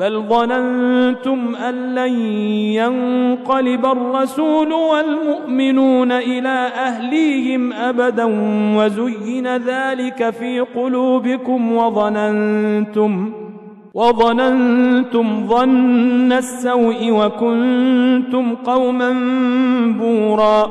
بل ظننتم أن لن ينقلب الرسول والمؤمنون إلى أهليهم أبدا وزين ذلك في قلوبكم وظننتم وظننتم ظن السوء وكنتم قوما بورا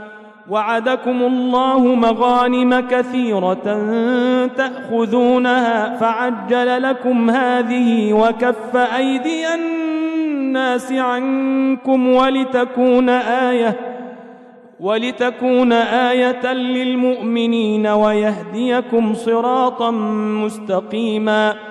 وعدكم الله مغانم كثيرة تأخذونها فعجل لكم هذه وكف أيدي الناس عنكم ولتكون آية ولتكون آية للمؤمنين ويهديكم صراطا مستقيما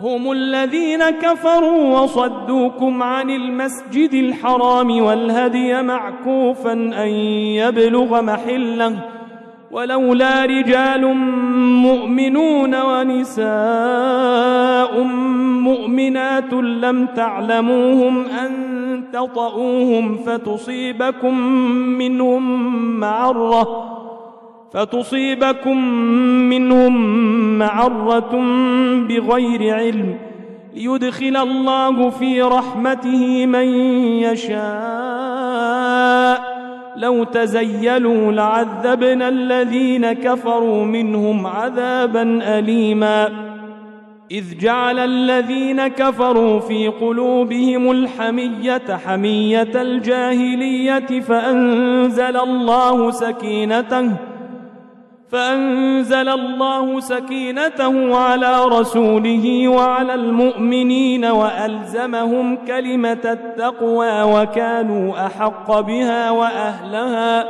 هم الذين كفروا وصدوكم عن المسجد الحرام والهدي معكوفا أن يبلغ محلة. ولولا رجال مؤمنون ونساء مؤمنات لم تعلموهم أن تطؤوهم فتصيبكم منهم معرة. فتصيبكم منهم معرة بغير علم ليدخل الله في رحمته من يشاء لو تزيلوا لعذبنا الذين كفروا منهم عذابا أليما إذ جعل الذين كفروا في قلوبهم الحمية حمية الجاهلية فأنزل الله سكينته فأنزل الله سكينته على رسوله وعلى المؤمنين وألزمهم كلمة التقوى وكانوا أحق بها وأهلها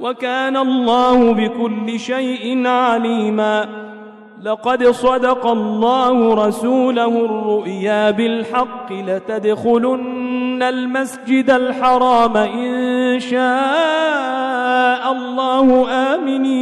وكان الله بكل شيء عليما لقد صدق الله رسوله الرؤيا بالحق لتدخلن المسجد الحرام إن شاء الله آمنين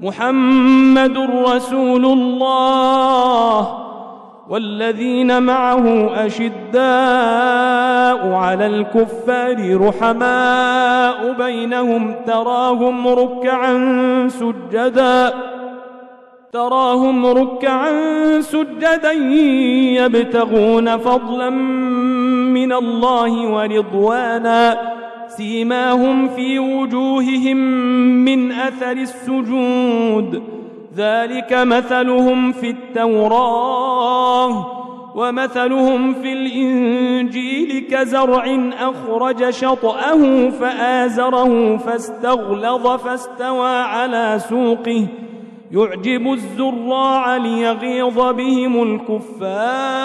محمد رسول الله والذين معه أشداء على الكفار رحماء بينهم تراهم ركعا سجدا تراهم ركعا سجدا يبتغون فضلا من الله ورضوانا. سيماهم في وجوههم من أثر السجود. ذلك مثلهم في التوراة ومثلهم في الإنجيل كزرع أخرج شطأه فآزره فاستغلظ فاستوى على سوقه. يعجب الزراع ليغيظ بهم الكفار.